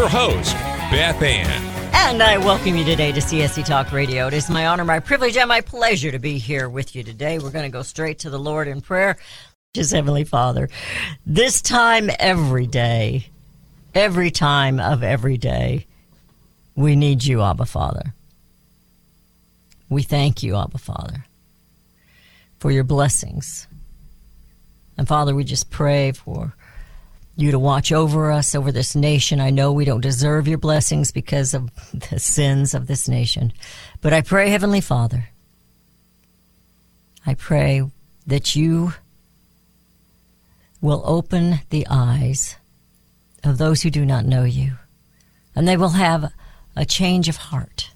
Your host, Beth Ann. And I welcome you today to CSC Talk Radio. It is my honor, my privilege, and my pleasure to be here with you today. We're going to go straight to the Lord in prayer. Just Heavenly Father, this time every day, every time of every day, we need you, Abba Father. We thank you, Abba Father, for your blessings. And Father, we just pray for you to watch over us, over this nation. I know we don't deserve your blessings because of the sins of this nation. But I pray, Heavenly Father, I pray that you will open the eyes of those who do not know you, and they will have a change of heart.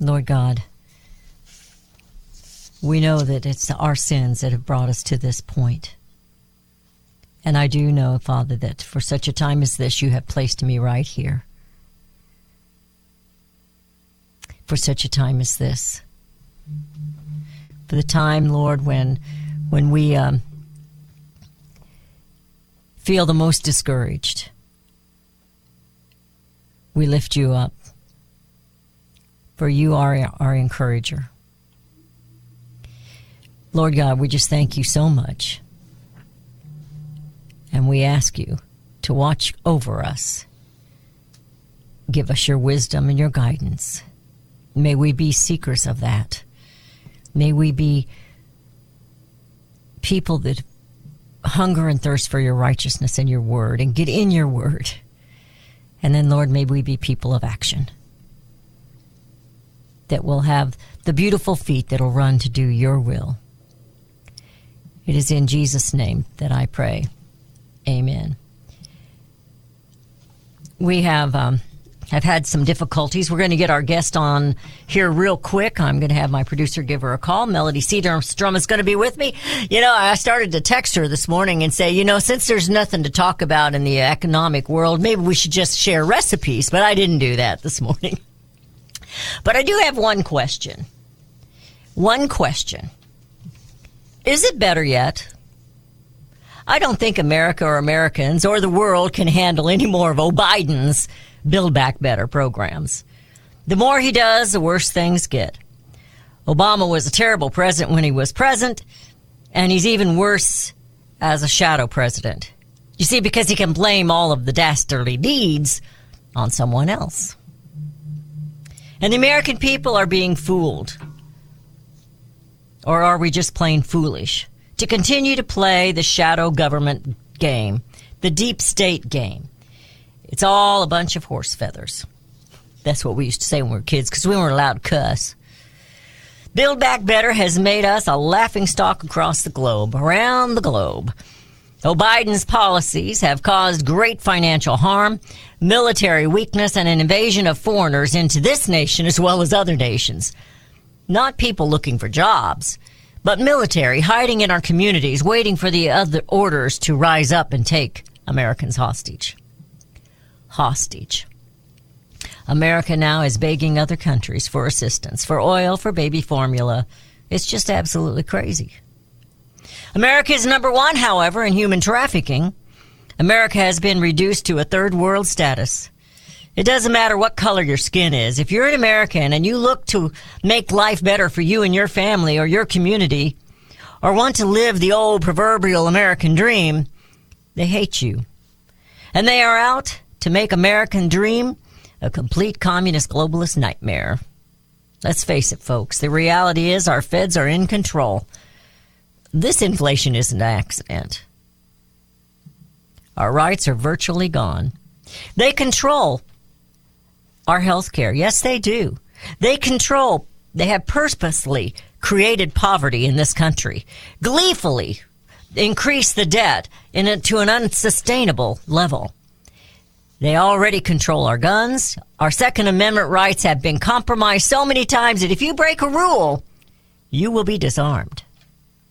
Lord God, we know that it's our sins that have brought us to this point. And I do know, Father, that for such a time as this, you have placed me right here. For such a time as this. For the time, Lord, when, when we um, feel the most discouraged, we lift you up. For you are our encourager. Lord God, we just thank you so much. And we ask you to watch over us. Give us your wisdom and your guidance. May we be seekers of that. May we be people that hunger and thirst for your righteousness and your word and get in your word. And then, Lord, may we be people of action that will have the beautiful feet that'll run to do your will. It is in Jesus' name that I pray. Amen. We have um, have had some difficulties. We're going to get our guest on here real quick. I'm going to have my producer give her a call. Melody Cedarstrom is going to be with me. You know, I started to text her this morning and say, you know, since there's nothing to talk about in the economic world, maybe we should just share recipes. But I didn't do that this morning. But I do have one question. One question. Is it better yet? I don't think America or Americans or the world can handle any more of O'Biden's Build Back Better programs. The more he does, the worse things get. Obama was a terrible president when he was president, and he's even worse as a shadow president. You see, because he can blame all of the dastardly deeds on someone else. And the American people are being fooled. Or are we just plain foolish? To continue to play the shadow government game, the deep state game. It's all a bunch of horse feathers. That's what we used to say when we were kids because we weren't allowed to cuss. Build Back Better has made us a laughing stock across the globe, around the globe. Though Biden's policies have caused great financial harm, military weakness, and an invasion of foreigners into this nation as well as other nations. Not people looking for jobs, but military hiding in our communities, waiting for the other orders to rise up and take Americans hostage. Hostage. America now is begging other countries for assistance, for oil, for baby formula. It's just absolutely crazy. America is number one, however, in human trafficking. America has been reduced to a third world status. It doesn't matter what color your skin is. If you're an American and you look to make life better for you and your family or your community, or want to live the old proverbial American dream, they hate you. And they are out to make American dream a complete communist globalist nightmare. Let's face it, folks. The reality is our feds are in control. This inflation isn't an accident. Our rights are virtually gone. They control our health care. Yes, they do. They control, they have purposely created poverty in this country, gleefully increase the debt a, to an unsustainable level. They already control our guns. Our Second Amendment rights have been compromised so many times that if you break a rule, you will be disarmed.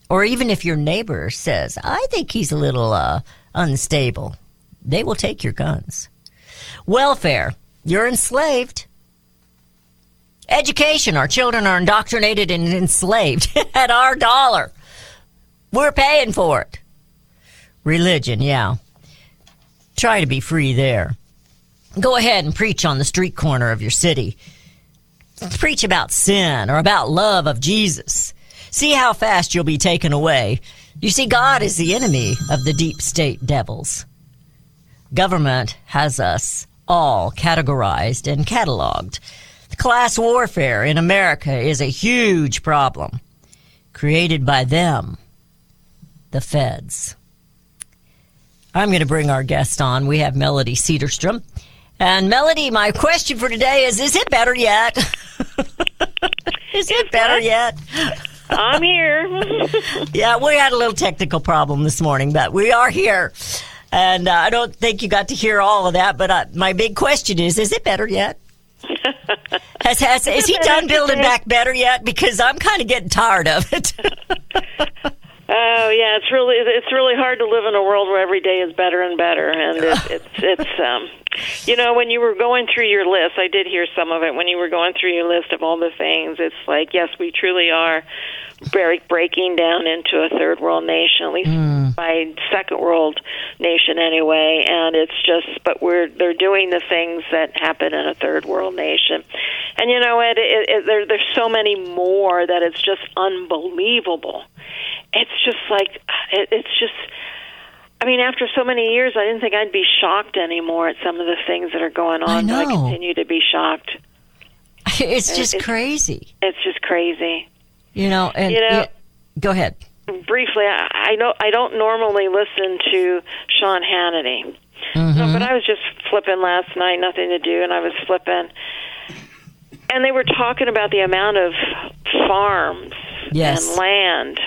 Or even if your neighbor says, I think he's a little uh, unstable, they will take your guns. Welfare, you're enslaved. Education, our children are indoctrinated and enslaved at our dollar. We're paying for it. Religion, yeah. Try to be free there. Go ahead and preach on the street corner of your city. Preach about sin or about love of Jesus. See how fast you'll be taken away. You see, God is the enemy of the deep state devils. Government has us all categorized and cataloged. Class warfare in America is a huge problem created by them, the feds. I'm going to bring our guest on. We have Melody Cedarstrom. And Melody, my question for today is Is it better yet? is it better yet? I'm here. Yeah, we had a little technical problem this morning, but we are here. And uh, I don't think you got to hear all of that, but uh, my big question is Is it better yet? Has, has, is he done building back better yet? Because I'm kind of getting tired of it. Oh yeah, it's really it's really hard to live in a world where every day is better and better, and it, it's it's um, you know when you were going through your list, I did hear some of it when you were going through your list of all the things. It's like yes, we truly are very breaking down into a third world nation, at least by second world nation anyway. And it's just, but we're they're doing the things that happen in a third world nation, and you know it, it, it there there's so many more that it's just unbelievable. It's just like it, it's just. I mean, after so many years, I didn't think I'd be shocked anymore at some of the things that are going on. I but I continue to be shocked. it's just It's- crazy. It's just crazy. You know, and You know- yeah, go ahead. briefly, I, I know I don't normally listen to Sean Hannity, no, mm-hmm. but I was just flipping last night, nothing to do, and I was flipping, and they were talking about the amount of farms Yes. and land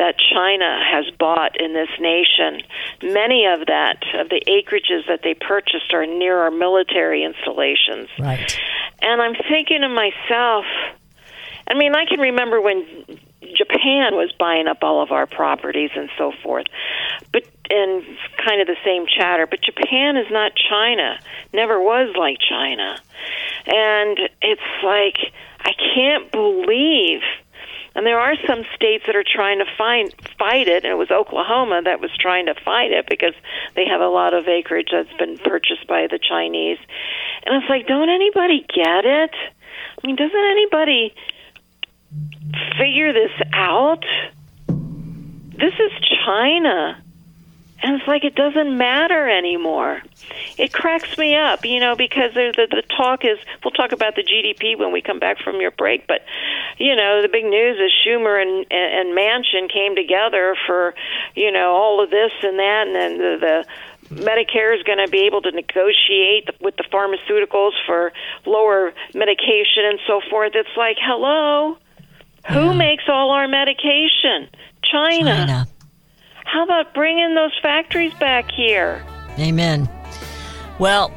that China has bought in this nation. Many of that of the acreages that they purchased are near our military installations. Right. And I'm thinking to myself, I mean, I can remember when Japan was buying up all of our properties and so forth, but and kind of the same chatter. But Japan is not China, never was like China, and it's like I can't believe. And there are some states that are trying to find fight it, and it was Oklahoma that was trying to fight it because they have a lot of acreage that's been purchased by the Chinese. And it's like, don't anybody get it? I mean, doesn't anybody figure this out? This is China. And it's like it doesn't matter anymore. It cracks me up, you know, because there's the, the talk is we'll talk about the GDP when we come back from your break, but you know, the big news is Schumer and and Manchin came together for, you know, all of this and that and then the, the Medicare is going to be able to negotiate with the pharmaceuticals for lower medication and so forth. It's like, hello, who makes all our medication? China. How about bringing those factories back here? Amen. Well,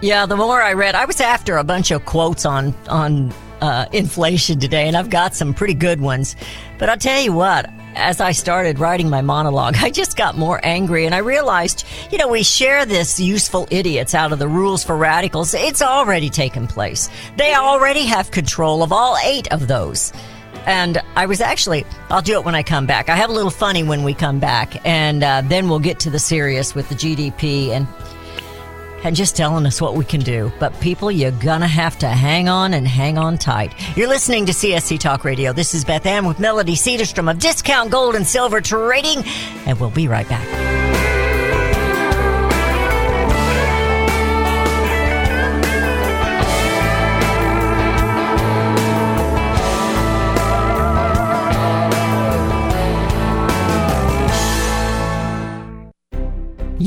yeah, the more I read, I was after a bunch of quotes on on uh, inflation today, and I've got some pretty good ones. But I'll tell you what, as I started writing my monologue, I just got more angry, and I realized, you know, we share this useful idiots out of the rules for radicals. It's already taken place. They already have control of all eight of those. And I was actually, I'll do it when I come back. I have a little funny when we come back, and uh, then we'll get to the serious with the GDP and and just telling us what we can do. But people, you're gonna have to hang on and hang on tight. You're listening to CSC Talk Radio. This is Beth Ann with Melody Cedarstrom of Discount Gold and Silver Trading, and we'll be right back.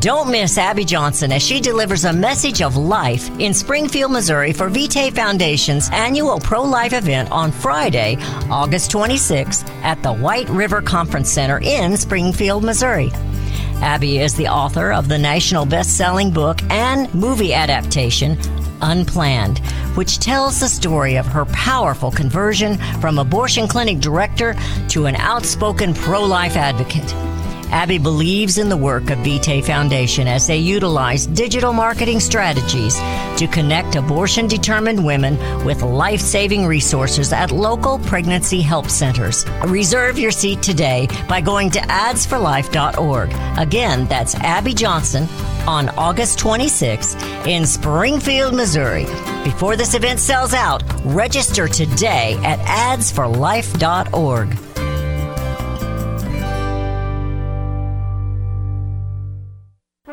Don't miss Abby Johnson as she delivers a message of life in Springfield, Missouri for Vitae Foundation's annual pro life event on Friday, August 26th at the White River Conference Center in Springfield, Missouri. Abby is the author of the national best selling book and movie adaptation, Unplanned, which tells the story of her powerful conversion from abortion clinic director to an outspoken pro life advocate. Abby believes in the work of Vitae Foundation as they utilize digital marketing strategies to connect abortion determined women with life saving resources at local pregnancy help centers. Reserve your seat today by going to adsforlife.org. Again, that's Abby Johnson on August 26th in Springfield, Missouri. Before this event sells out, register today at adsforlife.org.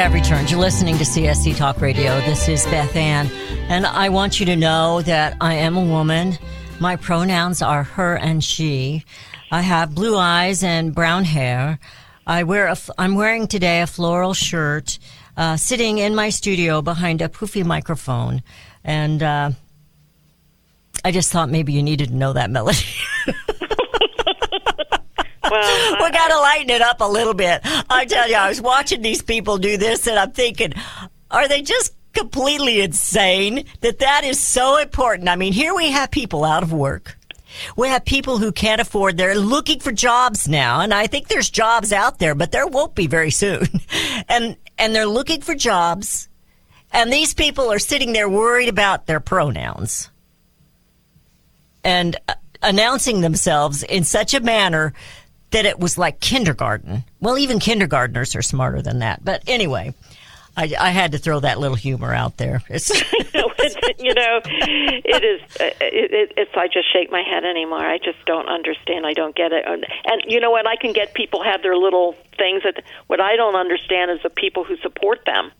Have returned. You're listening to CSC Talk Radio. This is Beth Ann, and I want you to know that I am a woman. My pronouns are her and she. I have blue eyes and brown hair. I wear a, I'm wearing today a floral shirt, uh, sitting in my studio behind a poofy microphone, and uh, I just thought maybe you needed to know that melody. Well, we got to lighten it up a little bit. I tell you, I was watching these people do this, and I'm thinking, are they just completely insane that that is so important? I mean, here we have people out of work. We have people who can't afford, they're looking for jobs now, and I think there's jobs out there, but there won't be very soon. And, and they're looking for jobs, and these people are sitting there worried about their pronouns and uh, announcing themselves in such a manner that it was like kindergarten. Well, even kindergartners are smarter than that. But anyway, I, I had to throw that little humor out there. It's, you know, it is. uh, It, it, it's. I just shake my head anymore. I just don't understand. I don't get it. And, and you know what? I can get people have their little things. That what I don't understand is the people who support them.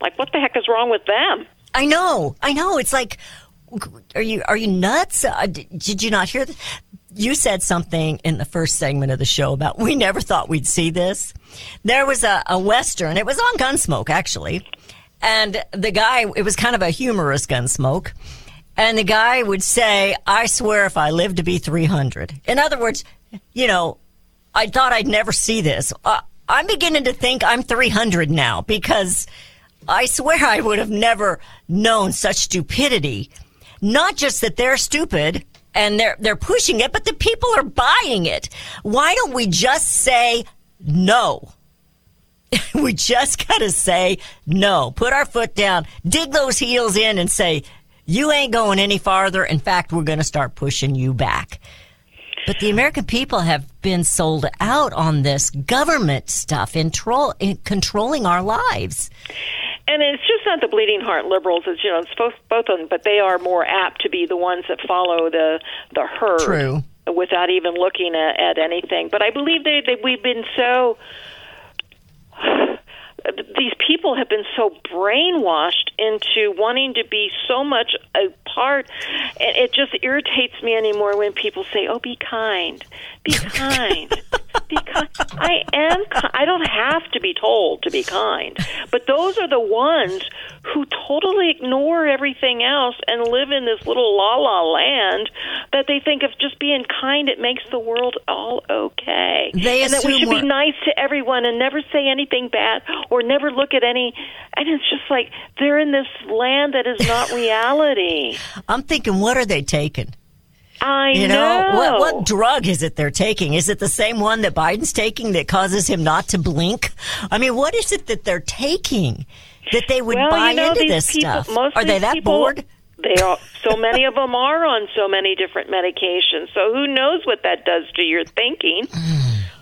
Like, what the heck is wrong with them? I know, I know. It's like, are you are you nuts? Uh, d- did you not hear? Th- you said something in the first segment of the show about we never thought we'd see this. There was a, a western. It was on Gunsmoke actually, and the guy. It was kind of a humorous Gunsmoke. And the guy would say, I swear if I live to be 300. In other words, you know, I thought I'd never see this. Uh, I'm beginning to think I'm 300 now because I swear I would have never known such stupidity not just that they're stupid and they're they're pushing it, but the people are buying it. Why don't we just say no? we just got to say no. Put our foot down, dig those heels in, and say, you ain't going any farther. In fact, we're to start pushing you back. But the American people have been sold out on this government stuff in, in controlling our lives. And it's just not the bleeding heart liberals. It's you know it's both both of them, but they are more apt to be the ones that follow the the herd True. without even looking at, at anything. But I believe they, that we've been so these people have been so brainwashed into wanting to be so much a part and it just irritates me anymore when people say oh be kind be kind be kind i am i don't have to be told to be kind but those are the ones who totally ignore everything else and live in this little la la land that they think of just being kind it makes the world all okay They and that we should be nice to everyone and never say anything bad or never look at any and it's just like they're in this land that is not reality I'm thinking, what are they taking? I You know, know what what drug is it they're taking? Is it the same one that Biden's taking that causes him not to blink? I mean, what is it that they're taking that they would well, buy you know, into this people, stuff? Are they that people, bored? They are. So many of them are on so many different medications. So who knows what that does to your thinking?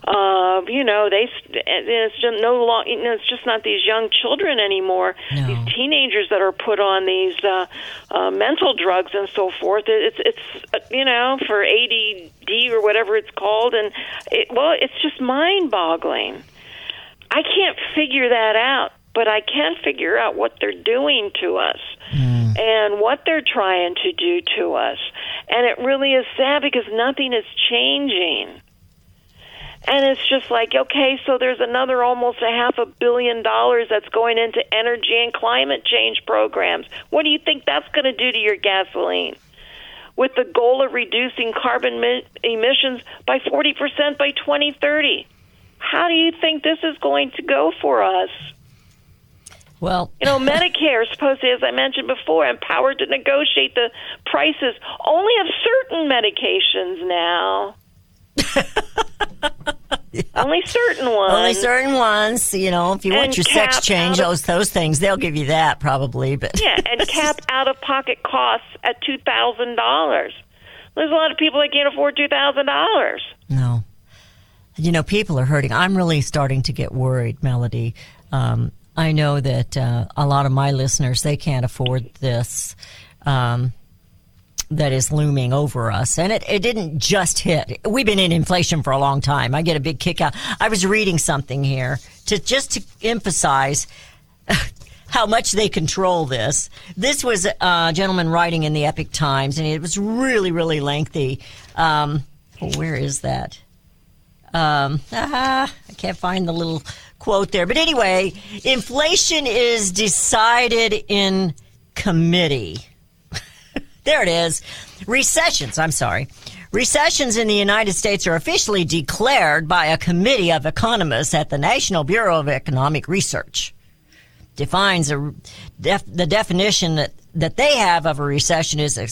Uh, you know, they it's just no long. You know, it's just not these young children anymore. No. These teenagers that are put on these uh, uh, mental drugs and so forth. It's it's uh, you know for ADD or whatever it's called, and it, well, it's just mind-boggling. I can't figure that out, but I can't figure out what they're doing to us hmm. and what they're trying to do to us. And it really is sad because nothing is changing. And it's just like, okay, so there's another almost a half a billion dollars that's going into energy and climate change programs. What do you think that's going to do to your gasoline? With the goal of reducing carbon mi- emissions by 40% by 2030. How do you think this is going to go for us? Well, You know, Medicare is supposed to, as I mentioned before, empowered to negotiate the prices only of certain medications now. Only certain ones. only certain ones. You know, if you want your sex change, of- those those things, they'll give you that probably. But yeah, and cap out of pocket costs at two thousand dollars. There's a lot of people that can't afford two thousand dollars. No. You know, people are hurting. I'm really starting to get worried, Melody. Um, I know that uh, a lot of my listeners, they can't afford this um, that is looming over us. And it, it didn't just hit. We've been in inflation for a long time. I get a big kick out. I was reading something here to just to emphasize how much they control this. This was a gentleman writing in the Epoch Times, and it was really, really lengthy. Um, where is that? Um, ah, I can't find the little quote there. But anyway, inflation is decided in committee. there it is. Recessions, I'm sorry. Recessions in the United States are officially declared by a committee of economists at the National Bureau of Economic Research defines a, def, the definition that, that they have of a recession is a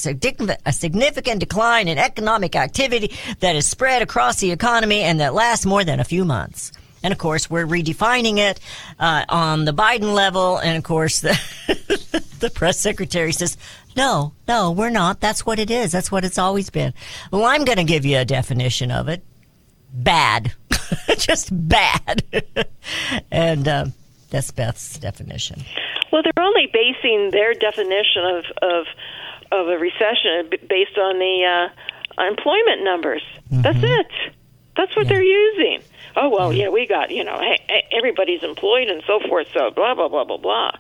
a significant decline in economic activity that is spread across the economy and that lasts more than a few months. And of course, we're redefining it uh, on the Biden level. And of course, the, the press secretary says, no, no, we're not. That's what it is. That's what it's always been. Well, I'm going to give you a definition of it. Bad. Just bad. and uh, that's Beth's definition. Well, they're only basing their definition of of of a recession based on the uh, employment numbers. That's it. That's what they're using. Oh well, yeah, we got you know, everybody's employed and so forth. So blah blah blah blah blah.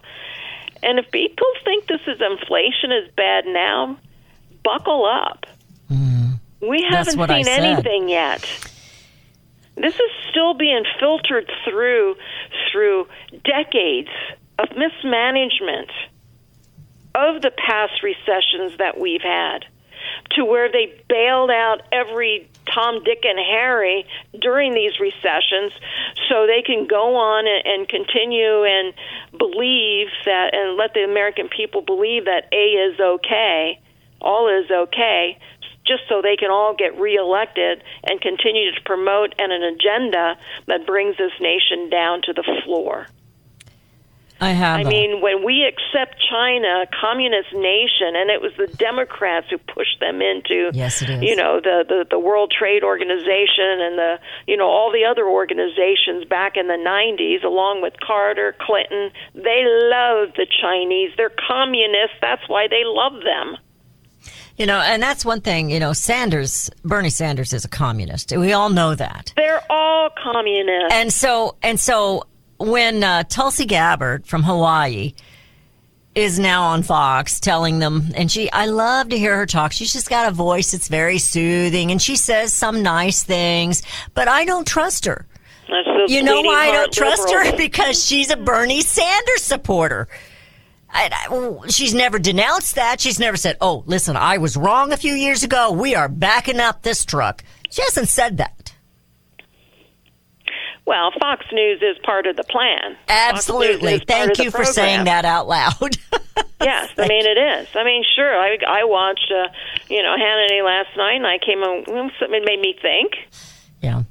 And if people think this is inflation is bad now, buckle up. We haven't seen anything yet. This is still being filtered through through decades of mismanagement of the past recessions that we've had to where they bailed out every Tom, Dick, and Harry during these recessions so they can go on and, and continue and believe that and let the American people believe that A is okay all is okay, just so they can all get reelected and continue to promote an, an agenda that brings this nation down to the floor. I have. I mean, when we accept China, a communist nation, and it was the Democrats who pushed them into, Yes, it is. you know, the, the the World Trade Organization and the, you know, all the other organizations back in the '90s, along with Carter, Clinton. They love the Chinese. They're communists. That's why they love them. you know, and that's one thing. You know, Sanders, Bernie Sanders, is a communist. We all know that. They're all communists. And so, and so, when uh, Tulsi Gabbard from Hawaii is now on Fox telling them, and she, I love to hear her talk. She's just got a voice that's very soothing, and she says some nice things, but I don't trust her. You know why I don't trust her? Because she's a Bernie Sanders supporter. I, I- she's never denounced that. She's never said, "Oh, listen, I was wrong a few years ago. We are backing up this truck." She hasn't said that. Well, Fox News is part of the plan. Absolutely. Thank you for saying that out loud. Yes, I mean it is. I mean, sure. I I watched, uh, you know, Hannity last night, and I came on. well, Something made me think. yeah.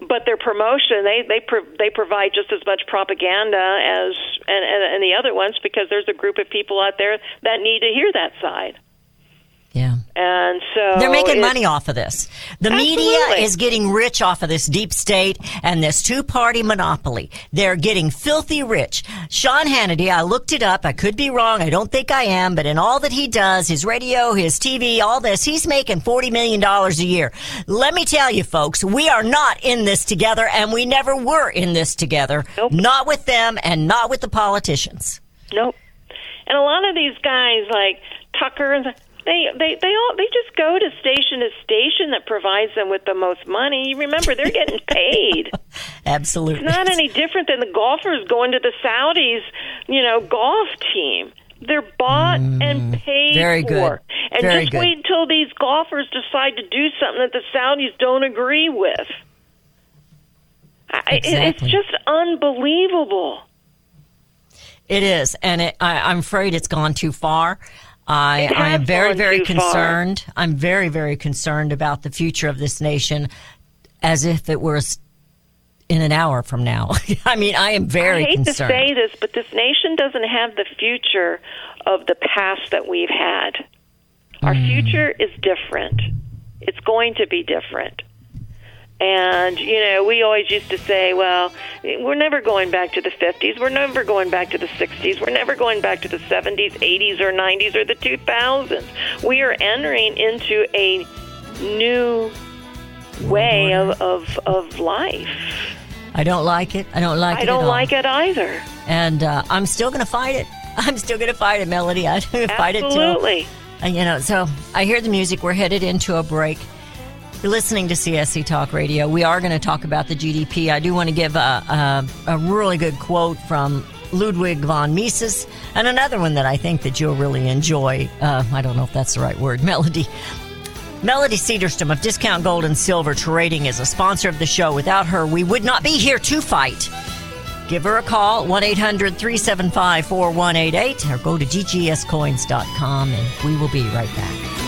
But their promotion, they they pro- they provide just as much propaganda as and, and and the other ones because there's a group of people out there that need to hear that side. Yeah. And so They're making money off of this. The media Absolutely. is getting rich off of this deep state and this two party monopoly. They're getting filthy rich. Sean Hannity, I looked it up. I could be wrong. I don't think I am, but in all that he does, his radio, his TV, all this, he's making $40 million a year. Let me tell you folks, we are not in this together and we never were in this together. Nope. Not with them and not with the politicians. Nope. And a lot of these guys like Tucker and they they they all they just go to station to station that provides them with the most money. Remember, they're getting paid. Absolutely. It's not any different than the golfers going to the Saudis, you know, golf team. They're bought and paid Mm. very for. good. And Very just good. wait until these golfers decide to do something that the Saudis don't agree with. I, It's just unbelievable. It is, and it, I, I'm afraid it's gone too far. I, I am very, very too far. concerned. I'm very, very concerned about the future of this nation, as if it were in an hour from now. I mean, I am very I hate concerned. to say this, but this nation doesn't have the future of the past that we've had. Our Mm. future is different. It's going to be different. And, you know, we always used to say, well, we're never going back to the 50s. We're never going back to the 60s. We're never going back to the 70s, 80s, or 90s, or the 2000s. We are entering into a new way of, of, of life. I don't like it. I don't like it. I don't like it either. and uh, I'm still going to fight it. I'm still going to fight it, Melody. I'm going to fight it till Absolutely. And, you know, so I hear the music. We're headed into a break. You're listening to CSC Talk Radio. We are going to talk about the GDP. I do want to give a, a, a really good quote from Ludwig von Mises and another one that I think that you'll really enjoy. Uh, I don't know if that's the right word. Melody. Melody Cedarstrom of Discount Gold and Silver Trading is a sponsor of the show. Without her, we would not be here to fight. Give her a call, 1 800 375 4188, or go to dgscoins.com, and we will be right back.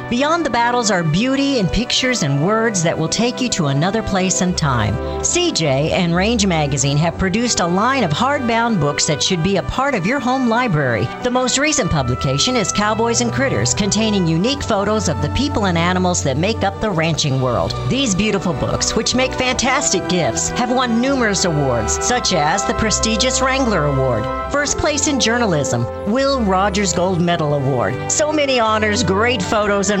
Beyond the battles are beauty and pictures and words that will take you to another place and time. CJ and Range Magazine have produced a line of hardbound books that should be a part of your home library. The most recent publication is Cowboys and Critters, containing unique photos of the people and animals that make up the ranching world. These beautiful books, which make fantastic gifts, have won numerous awards, such as the prestigious Wrangler Award, First Place in Journalism, Will Rogers Gold Medal Award. So many honors, great photos, and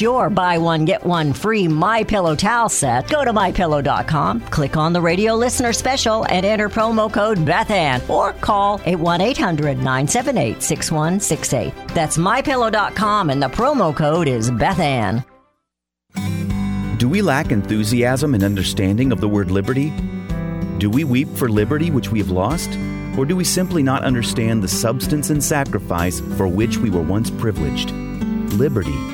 your buy one get one free My Pillow towel set, go to mypillow.com, click on the radio listener special and enter promo code BethAnn or call 8-1-800-978-6168. That's mypillow.com and the promo code is BethAnn. Do we lack enthusiasm and understanding of the word liberty? Do we weep for liberty which we have lost? Or do we simply not understand the substance and sacrifice for which we were once privileged? Liberty.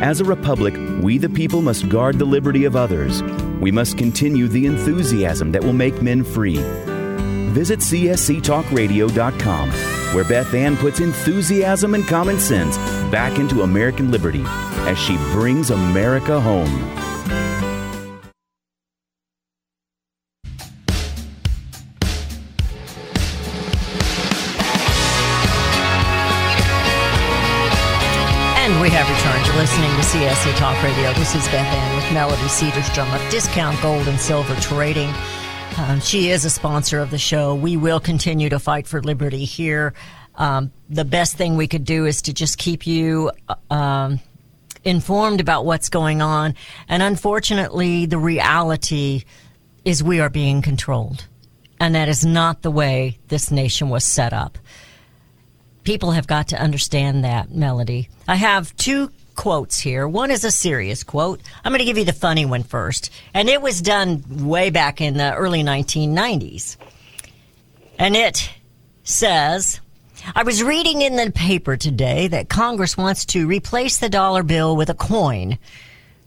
As a republic, we the people must guard the liberty of others. We must continue the enthusiasm that will make men free. Visit csctalkradio.com, where Beth Ann puts enthusiasm and common sense back into American liberty as she brings America home. CSC Talk Radio. This is Beth Ann with Melody Cedarstrom of Discount Gold and Silver Trading. Um, she is a sponsor of the show. We will continue to fight for liberty here. Um, the best thing we could do is to just keep you uh, um, informed about what's going on. And unfortunately, the reality is we are being controlled. And that is not the way this nation was set up people have got to understand that melody. I have two quotes here. One is a serious quote. I'm going to give you the funny one first. And it was done way back in the early 1990s. And it says, I was reading in the paper today that Congress wants to replace the dollar bill with a coin.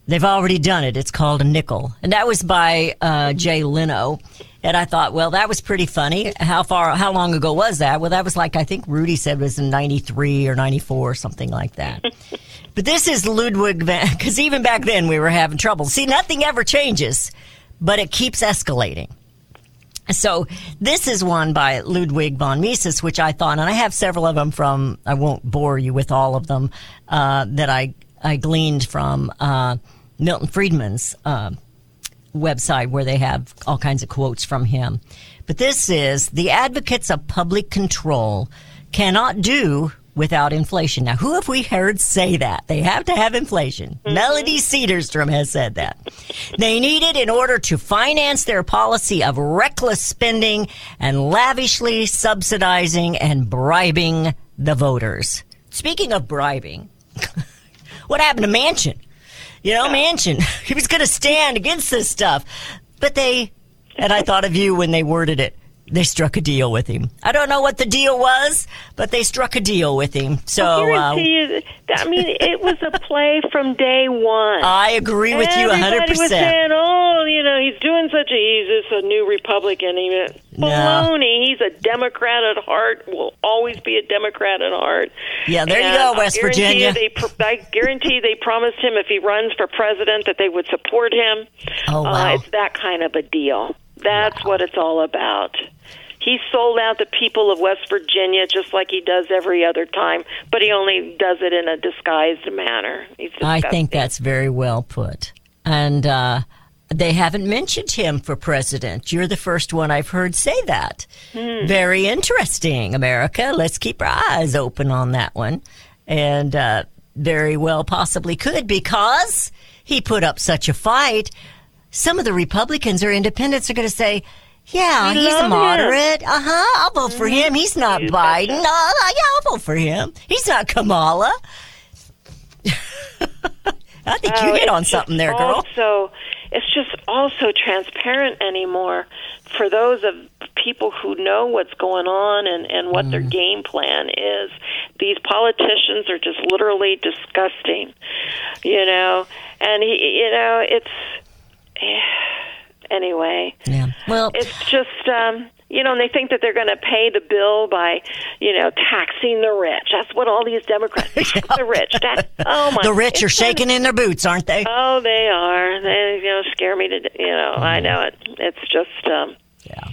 They've already done it. It's called a nickel. And that was by uh, Jay Leno. And I thought, well, that was pretty funny. How far, how long ago was that? Well, that was like, I think Rudy said it was in 93 or 94 or something like that. but this is Ludwig van, because even back then we were having trouble. See, nothing ever changes, but it keeps escalating. So this is one by Ludwig von Mises, which I thought, and I have several of them from, I won't bore you with all of them, uh, that I, I gleaned from, uh, Milton Friedman's, uh, website where they have all kinds of quotes from him. But this is the advocates of public control cannot do without inflation. Now, who have we heard say that? They have to have inflation. Mm-hmm. Melody Cedarstrom has said that. They need it in order to finance their policy of reckless spending and lavishly subsidizing and bribing the voters. Speaking of bribing, what happened to Manchin? You know, Manchin. He was going to stand against this stuff. But they, and I thought of you when they worded it. They struck a deal with him. I don't know what the deal was, but they struck a deal with him. So I uh, you I mean, it was a play from day one. I agree with you 100%. was saying, "Oh, you know, he's doing such a he's just a new Republican." He went, No. baloney. He's a Democrat at heart. Will always be a Democrat at heart. Yeah, there you go, I West guarantee Virginia. They, I guarantee they promised him if he runs for president that they would support him. Oh, wow. Uh, it's that kind of a deal. That's what it's all about. He sold out the people of West Virginia just like he does every other time, but he only does it in a disguised manner. I think that's very well put. And uh, they haven't mentioned him for president. You're the first one I've heard say that. Hmm. Very interesting, America. Let's keep our eyes open on that one. And uh, very well possibly could because he put up such a fight. Some of the Republicans or independents are going to say, yeah, We he's love a him. moderate. Uh huh. I'll vote for him. He's not You Biden. Uh, yeah, I'll vote for him. He's not Kamala. I think you Oh, hit on something there, girl. Also, it's just also transparent anymore for those of people who know what's going on and and what Mm. their game plan is. These politicians are just literally disgusting, you know. And he, you know, it's anyway. Yeah. Well, It's just, um, you know, and they think that they're going to pay the bill by, you know, taxing the rich. That's what all these Democrats the rich. Tax, oh my! the rich are shaking in their boots, aren't they? Oh, they are. They, you know, scare me to. d- You know, I know it. It's just. um Yeah.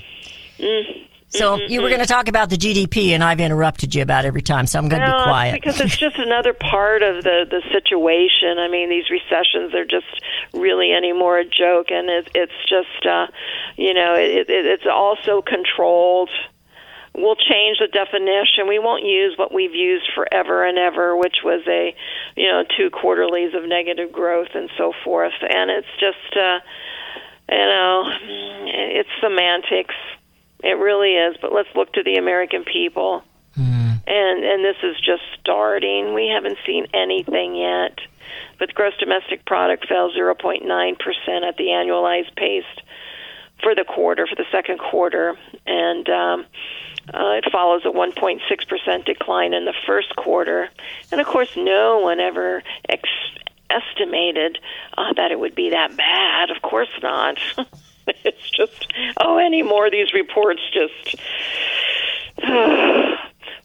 mm, So you were going to talk about the GDP, and I've interrupted you about every time, so I'm going to No, be quiet. because it's just another part of the the situation. I mean, these recessions are just really anymore a joke, and it, it's just uh, you know it, it, it's also controlled. We'll change the definition. We won't use what we've used forever and ever, which was a you know two quarterlies of negative growth and so forth. And it's just uh, you know it's semantics. It really is. But let's look to the American people and and this is just starting. We haven't seen anything yet. But gross domestic product fell 0.9 percent at the annualized pace for the quarter, for the second quarter, and um, uh, it follows a 1.6 percent decline in the first quarter. And of course, no one ever ex- estimated uh, that it would be that bad. Of course not. it's just oh, any more these reports just.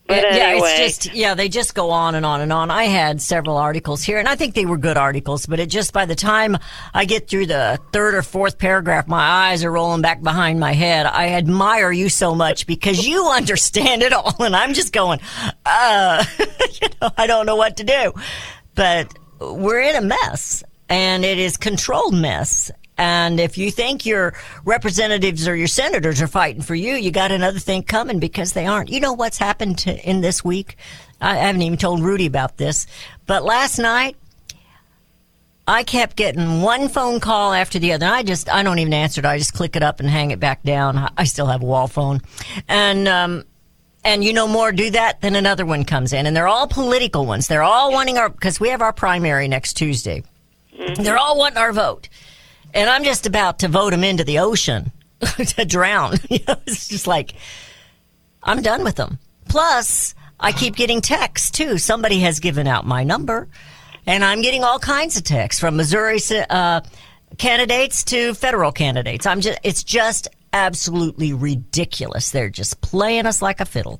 But yeah, anyway, it's just yeah, they just go on and on and on. I had several articles here, and I think they were good articles, but it just by the time I get through the third or fourth paragraph, my eyes are rolling back behind my head. I admire you so much because you understand it all, and I'm just going, uh, you know, I don't know what to do. But we're in a mess, and it is controlled mess. And if you think your representatives or your senators are fighting for you, you got another thing coming because they aren't. You know what's happened to, in this week? I haven't even told Rudy about this, but last night I kept getting one phone call after the other. I just, I don't even answer it. I just click it up and hang it back down. I still have a wall phone. And, um, and you know more do that than another one comes in and they're all political ones. They're all wanting our, because we have our primary next Tuesday. They're all wanting our vote. And I'm just about to vote them into the ocean to drown. You know, it's just like, I'm done with them. Plus, I keep getting texts too. Somebody has given out my number, and I'm getting all kinds of texts from Missouri uh, candidates to federal candidates. I'm just, it's just absolutely ridiculous. They're just playing us like a fiddle.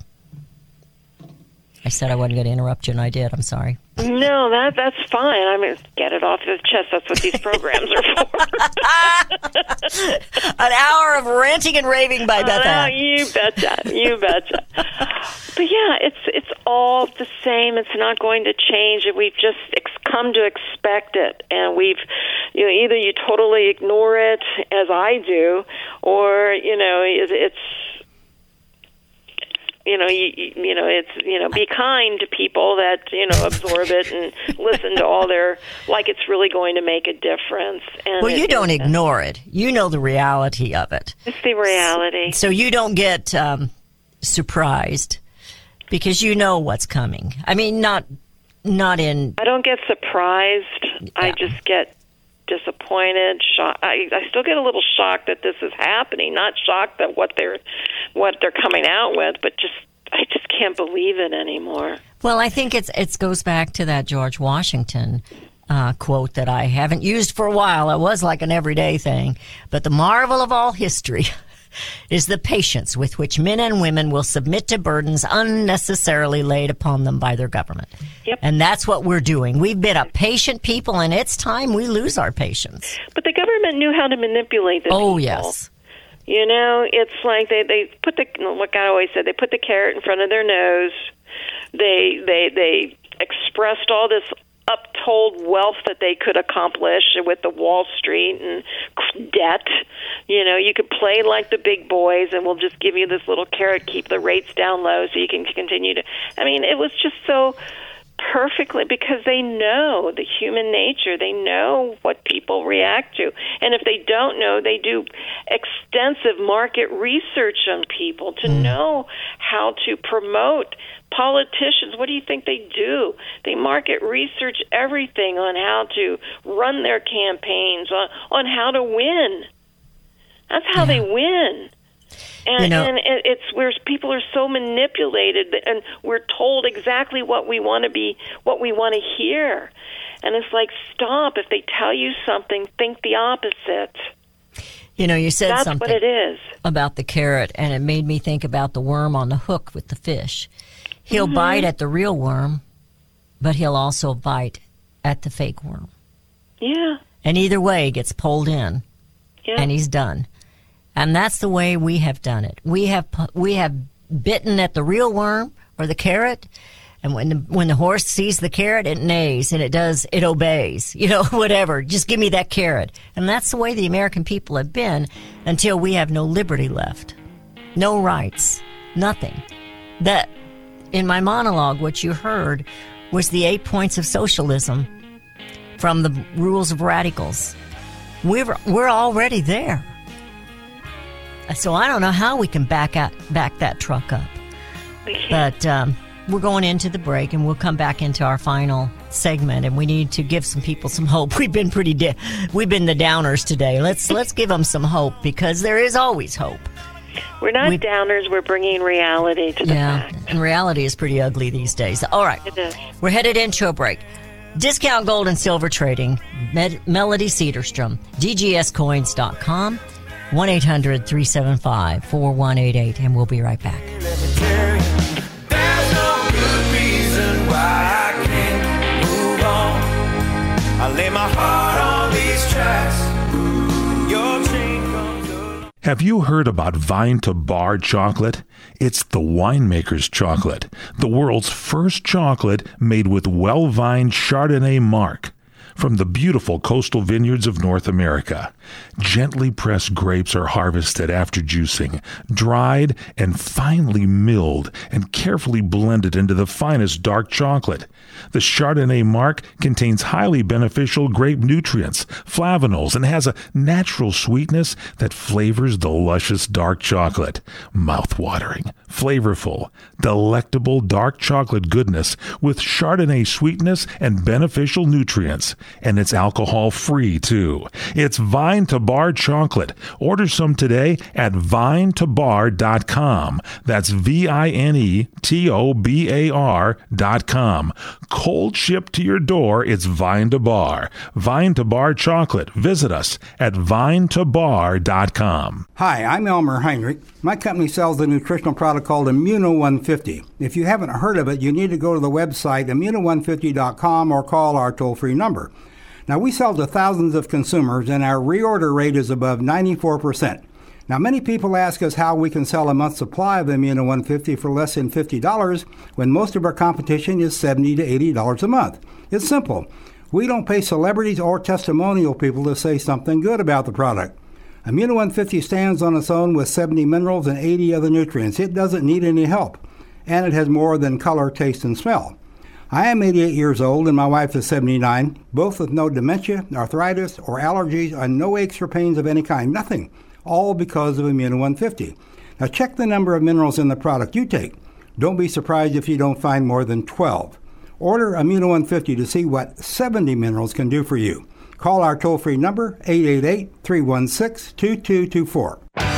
I said I wasn't going to interrupt you, and I did. I'm sorry. no, that that's fine. I mean, get it off the chest. That's what these programs are for. An hour of ranting and raving by Beth Oh, you betcha. You betcha. but yeah, it's it's all the same. It's not going to change. We've just ex- come to expect it, and we've you know either you totally ignore it as I do, or you know it, it's you know you you know it's you know be kind to people that you know absorb it and listen to all their like it's really going to make a difference. And Well, it- you don't it- ignore it. You know the reality of it. It's the reality. So you don't get um, surprised because you know what's coming. I mean, not not in I don't get surprised. I just get disappointed. Shock. I, I still get a little shocked that this is happening. Not shocked that what they're what they're coming out with, but just I just can't believe it anymore. Well, I think it's it goes back to that George Washington uh, quote that I haven't used for a while. It was like an everyday thing, but the marvel of all history is the patience with which men and women will submit to burdens unnecessarily laid upon them by their government. Yep. And that's what we're doing. We've been a patient people, and it's time we lose our patience. But the government knew how to manipulate the Oh people. yes, You know, it's like they they put the what God always said. They put the carrot in front of their nose. They they they expressed all this uptold wealth that they could accomplish with the Wall Street and debt. You know, you could play like the big boys, and we'll just give you this little carrot, keep the rates down low, so you can continue to. I mean, it was just so perfectly because they know the human nature. They know what people react to. And if they don't know, they do extensive market research on people to mm. know how to promote politicians. What do you think they do? They market research everything on how to run their campaigns, on, on how to win. That's how they win. And, You know- and it's where people are so manipulated, and we're told exactly what we want to be, what we want to hear. And it's like, stop! If they tell you something, think the opposite. you know, you said That's something what it is. about the carrot, and it made me think about the worm on the hook with the fish. He'll Mm-hmm. bite at the real worm, but he'll also bite at the fake worm. Yeah, And either way, he gets pulled in, yeah. and he's done. And that's the way we have done it. We have we have bitten at the real worm or the carrot, and when the, when the horse sees the carrot, it neighs and it does it obeys. You know, whatever. Just give me that carrot. And that's the way the American people have been until we have no liberty left, no rights, nothing. That in my monologue, what you heard was the eight points of socialism from the rules of radicals. We're we're already there. So I don't know how we can back out back that truck up. But um, we're going into the break, and we'll come back into our final segment, and we need to give some people some hope. We've been pretty, da- we've been the downers today. Let's let's give them some hope because there is always hope. We're not we- downers. We're bringing reality to the Yeah, fact. and reality is pretty ugly these days. All right, It is. we're headed into a break. Discount Gold and Silver Trading, Med- Melody Cederstrom, DGSCoins.com, 1 800 375 4188, and we'll be right back. There's no good reason why I can't move on. I lay my heart Have you heard about Vine to Bar chocolate? It's the winemaker's chocolate, the world's first chocolate made with well vined Chardonnay marc from the beautiful coastal vineyards of North America. Gently pressed grapes are harvested after juicing, dried and finely milled and carefully blended into the finest dark chocolate. The Chardonnay marc contains highly beneficial grape nutrients, flavanols, and has a natural sweetness that flavors the luscious dark chocolate. Mouth-watering, flavorful, delectable dark chocolate goodness with Chardonnay sweetness and beneficial nutrients. And it's alcohol free too. It's Vine to Bar chocolate. Order some today at vinetobar.com. That's V I N E T O B A R dot com. Cold shipped to your door, it's Vine to Bar. Vine to Bar chocolate. Visit us at vinetobar.com. Hi, I'm Elmer Heinrich. My company sells a nutritional product called Immuno 150. If you haven't heard of it, you need to go to the website immuno150.com or call our toll free number. Now, we sell to thousands of consumers, and our reorder rate is above 94%. Now, many people ask us how we can sell a month's supply of Immuno 150 for less than $50 when most of our competition is $70 to $80 a month. It's simple. We don't pay celebrities or testimonial people to say something good about the product. Immuno 150 stands on its own with 70 minerals and 80 other nutrients. It doesn't need any help, and it has more than color, taste, and smell. I am 88 years old and my wife is 79, both with no dementia, arthritis, or allergies, and no aches or pains of any kind. Nothing. All because of Immuno 150. Now check the number of minerals in the product you take. Don't be surprised if you don't find more than 12. Order Immuno 150 to see what 70 minerals can do for you. Call our toll free number 888 316 2224.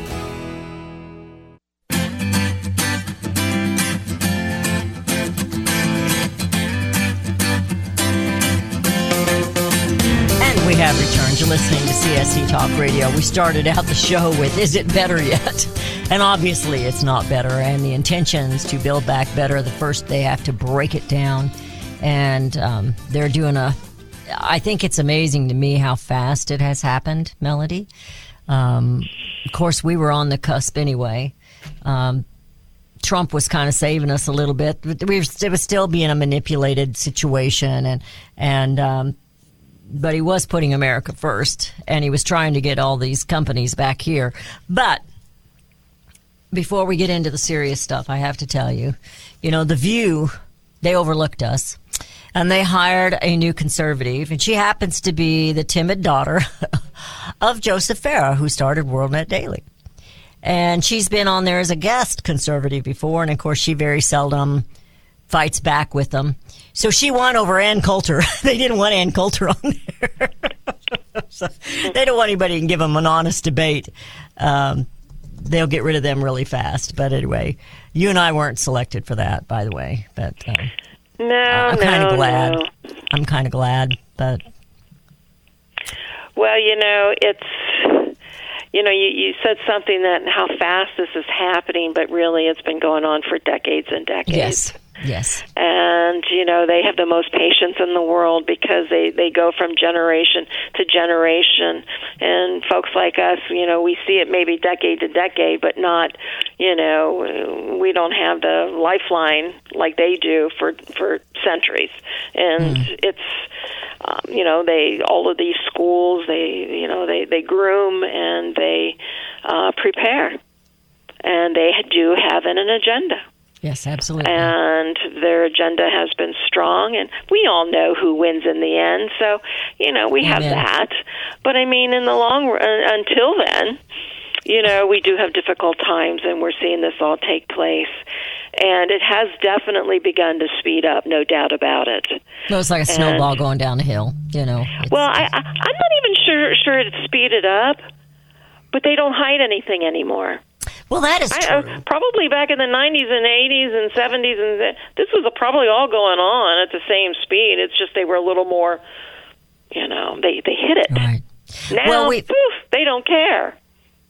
Have returned. You're listening to CSC Talk Radio. We started out the show with Is It Better Yet? And obviously it's not better. And the intentions to build back better, the first they have to break it down. And um, they're doing a. I think it's amazing to me how fast it has happened, Melody. Um, of course, we were on the cusp anyway. Um, Trump was kind of saving us a little bit. We were, it was still being a manipulated situation, and and um, but he was putting America first, and he was trying to get all these companies back here. But before we get into the serious stuff, I have to tell you, you know, the View they overlooked us. And they hired a new conservative, and she happens to be the timid daughter of Joseph Farah, who started WorldNet Daily. And she's been on there as a guest conservative before, and of course, she very seldom fights back with them. So she won over Ann Coulter. they didn't want Ann Coulter on there. so they don't want anybody to give them an honest debate. Um, they'll get rid of them really fast. But anyway, you and I weren't selected for that, by the way. But um, No, I'm no, kind of glad. no. I'm kind of glad. But Well, you know, it's you know, you, you said something that how fast this is happening, but really it's been going on for decades and decades. yes, yes, And you know, they have the most patience in the world because they they go from generation to generation. And folks like us, you know, we see it maybe decade to decade, but not, you know, we don't have the lifeline like they do for for centuries. And it's um, you know they all of these schools they you know they they groom and they uh, prepare and they do have an, an agenda yes, absolutely. and their agenda has been strong and we all know who wins in the end so you know we have that but i mean in the long run uh, until then you know we do have difficult times and we're seeing this all take place and it has definitely begun to speed up no doubt about it Well, it's like a snowball going down the hill. You know. Well I, I i'm not even sure sure it's speeded up but they don't hide anything anymore well, that is I, true. uh, probably back in the 90s and 80s and 70s, and th- this was probably all going on at the same speed. It's just they were a little more, you know, they they hit it. right. Now, Well, we- poof, they don't care.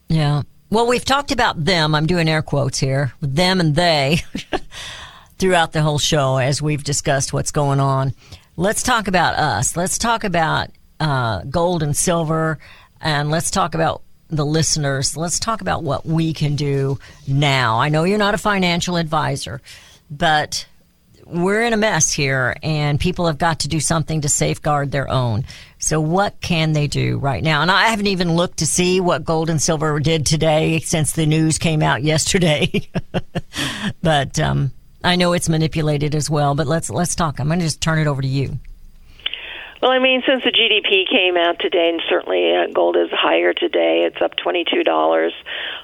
Yeah. Well, we've talked about them. I'm doing air quotes here. Them and they throughout the whole show as we've discussed what's going on. Let's talk about us. Let's talk about uh, gold and silver. and let's talk about the listeners. Let's talk about what we can do now. I know you're not a financial advisor, but we're in a mess here and people have got to do something to safeguard their own. So what can they do right now? And I haven't even looked to see what gold and silver did today since the news came out yesterday. but um, I know it's manipulated as well, but let's let's talk. I'm going to just turn it over to you. Well, I mean, since the GDP came out today, and certainly uh, gold is higher today, it's up twenty-two dollars.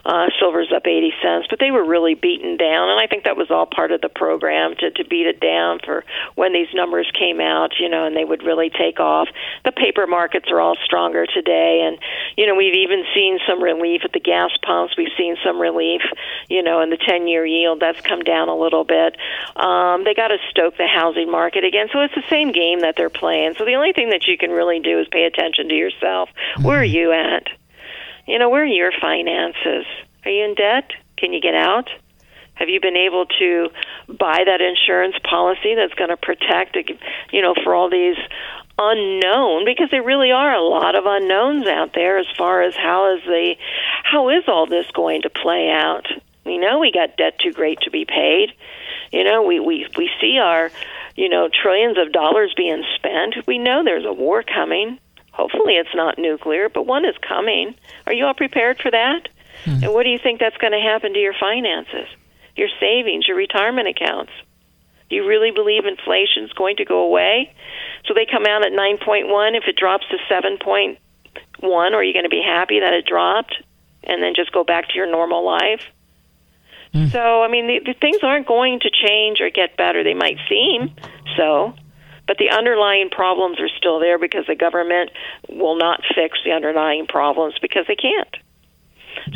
Uh, silver's up eighty cents, but they were really beaten down, and I think that was all part of the program to to beat it down for when these numbers came out, you know, and they would really take off. The paper markets are all stronger today, and you know, we've even seen some relief at the gas pumps. We've seen some relief, you know, in the ten-year yield that's come down a little bit. Um, they got to stoke the housing market again, so it's the same game that they're playing. So the only thing that you can really do is pay attention to yourself. Where are you at? You know, where are your finances? Are you in debt? Can you get out? Have you been able to buy that insurance policy that's going to protect, you know, for all these unknown because there really are a lot of unknowns out there as far as how is the how is all this going to play out. We know we got debt too great to be paid. You know, we we we see our, you know, trillions of dollars being spent. We know there's a war coming. Hopefully it's not nuclear, but one is coming. Are you all prepared for that? Hmm. And what do you think that's going to happen to your finances, your savings, your retirement accounts? Do you really believe inflation is going to go away? So they come out at 9.1. If it drops to 7.1, are you going to be happy that it dropped and then just go back to your normal life? Hmm. So, I mean, the, the things aren't going to change or get better. They might seem so, but the underlying problems are still there because the government will not fix the underlying problems because they can't.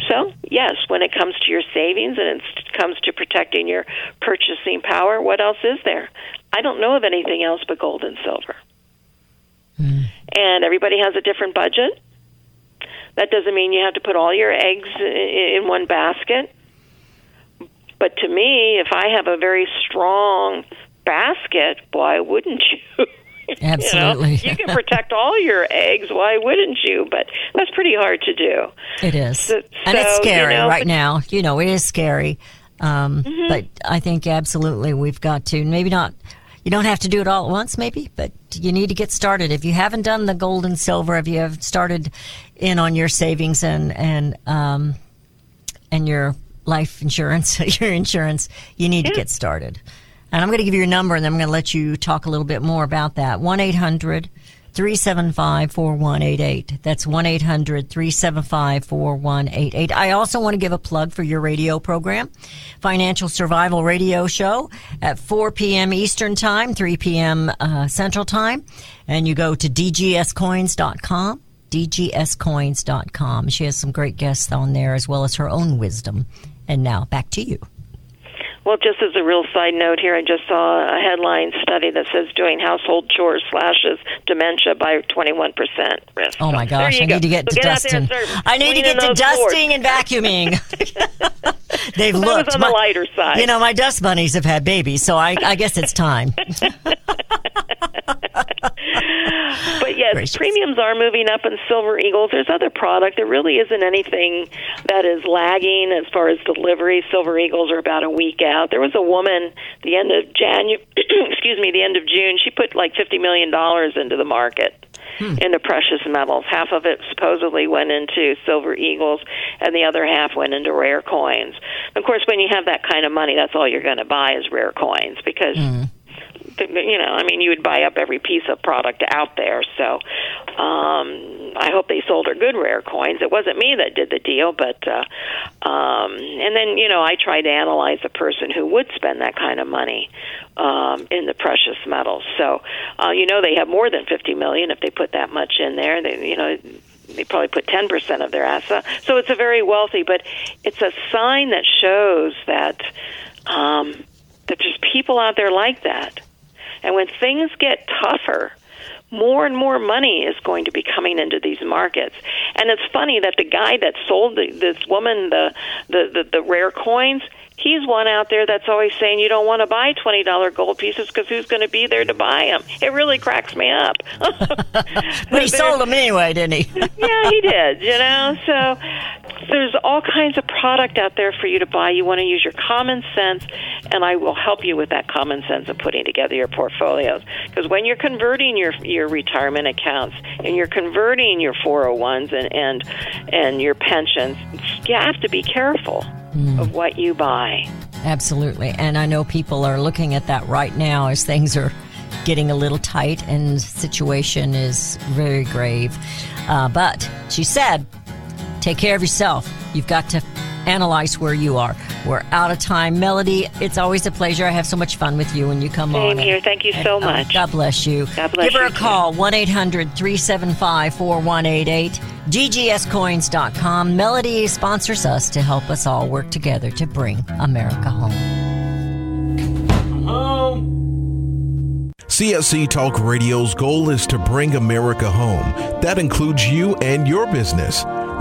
So, yes, when it comes to your savings and it comes to protecting your purchasing power, what else is there? I don't know of anything else but gold and silver. Hmm. And everybody has a different budget. That doesn't mean you have to put all your eggs in one basket. But to me, if I have a very strong basket, why wouldn't you? Absolutely. you, know, you can protect all your eggs. Why wouldn't you? But that's pretty hard to do. It is. So- and it's so, you scary know, right now. You know, it is scary. Um, Mm-hmm. But I think absolutely we've got to, maybe not, you don't have to do it all at once, maybe, but you need to get started. If you haven't done the gold and silver, if you have started in on your savings and, and, um, and your life insurance, your insurance, you need to get started. And I'm going to give you your number and then I'm going to let you talk a little bit more about that. 1 800 375 4188. That's 1 800 375 4188. I also want to give a plug for your radio program, Financial Survival Radio Show at 4 p.m. Eastern Time, 3 p.m. Uh, Central Time. And you go to dgscoins.com dgscoins.com. She has some great guests on there as well as her own wisdom. And now back to you. Well, just as a real side note here, I just saw a headline study that says doing household chores slashes dementia by 21% risk. Oh my gosh, I go. need to get So to get out dusting. I need to get to dusting floors. and vacuuming. They've Well, that looked. on the lighter side. You know, my dust bunnies have had babies, so I, I guess it's time. But yes, Gracious. premiums are moving up in Silver Eagles. There's other product. There really isn't anything that is lagging as far as delivery. Silver Eagles are about a week out. There was a woman the end of January, excuse me, the end of June. She put like fifty million dollars into the market. Hmm. In the precious metals, half of it supposedly went into silver eagles, and the other half went into rare coins. Of course, when you have that kind of money, that's all you're going to buy is rare coins because hmm. You know, I mean, you would buy up every piece of product out there. So, um, I hope they sold her good rare coins. It wasn't me that did the deal, but, uh, um, and then, you know, I try to analyze a person who would spend that kind of money, um, in the precious metals. So, uh, you know, they have more than 50 million if they put that much in there. They, you know, they probably put 10% of their asset. So it's a very wealthy, but it's a sign that shows that, um, that there's people out there like that. And when things get tougher, more and more money is going to be coming into these markets. And it's funny that the guy that sold the, this woman the, the, the, the rare coins, he's one out there that's always saying you don't want to buy twenty dollar gold pieces because who's going to be there to buy them? It really cracks me up. But he sold them anyway, didn't he? yeah, he did. You know, so there's all kinds of product out there for you to buy. You want to use your common sense, and I will help you with that common sense of putting together your portfolios. Because when you're converting your your retirement accounts and you're converting your 401s and and and your pensions, you have to be careful of what you buy. Absolutely. And I know people are looking at that right now as things are getting a little tight and the situation is very grave. Uh, but she said, take care of yourself. You've got to analyze where you are. We're out of time. Melody, it's always a pleasure. I have so much fun with you when you come on. Same here. Thank you so Uh, much. God bless you. God bless you. Give her you, a call, 1 800 375 4188, dgscoins.com. Melody sponsors us to help us all work together to bring America home. home. CSC Talk Radio's goal is to bring America home. That includes you and your business.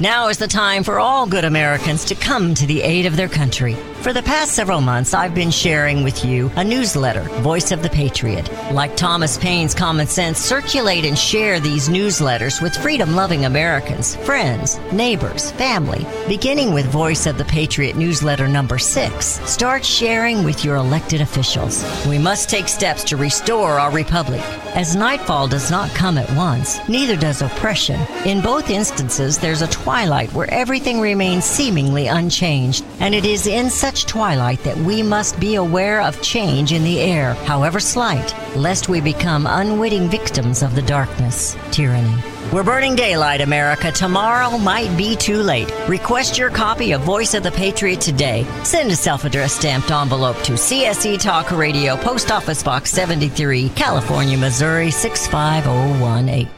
Now is the time for all good Americans to come to the aid of their country. For the past several months, I've been sharing with you a newsletter, Voice of the Patriot. Like Thomas Paine's Common Sense, circulate and share these newsletters with freedom loving Americans, friends, neighbors, family. Beginning with Voice of the Patriot newsletter number six, start sharing with your elected officials. We must take steps to restore our republic. As nightfall does not come at once, neither does oppression. In both instances, there's a twilight where everything remains seemingly unchanged, and it is in such twilight that we must be aware of change in the air, however slight, lest we become unwitting victims of the darkness, tyranny. We're burning daylight, America. Tomorrow might be too late. Request your copy of Voice of the Patriot today. Send a self addressed stamped envelope to CSC Talk Radio, Post Office Box 73, California, Missouri 65018.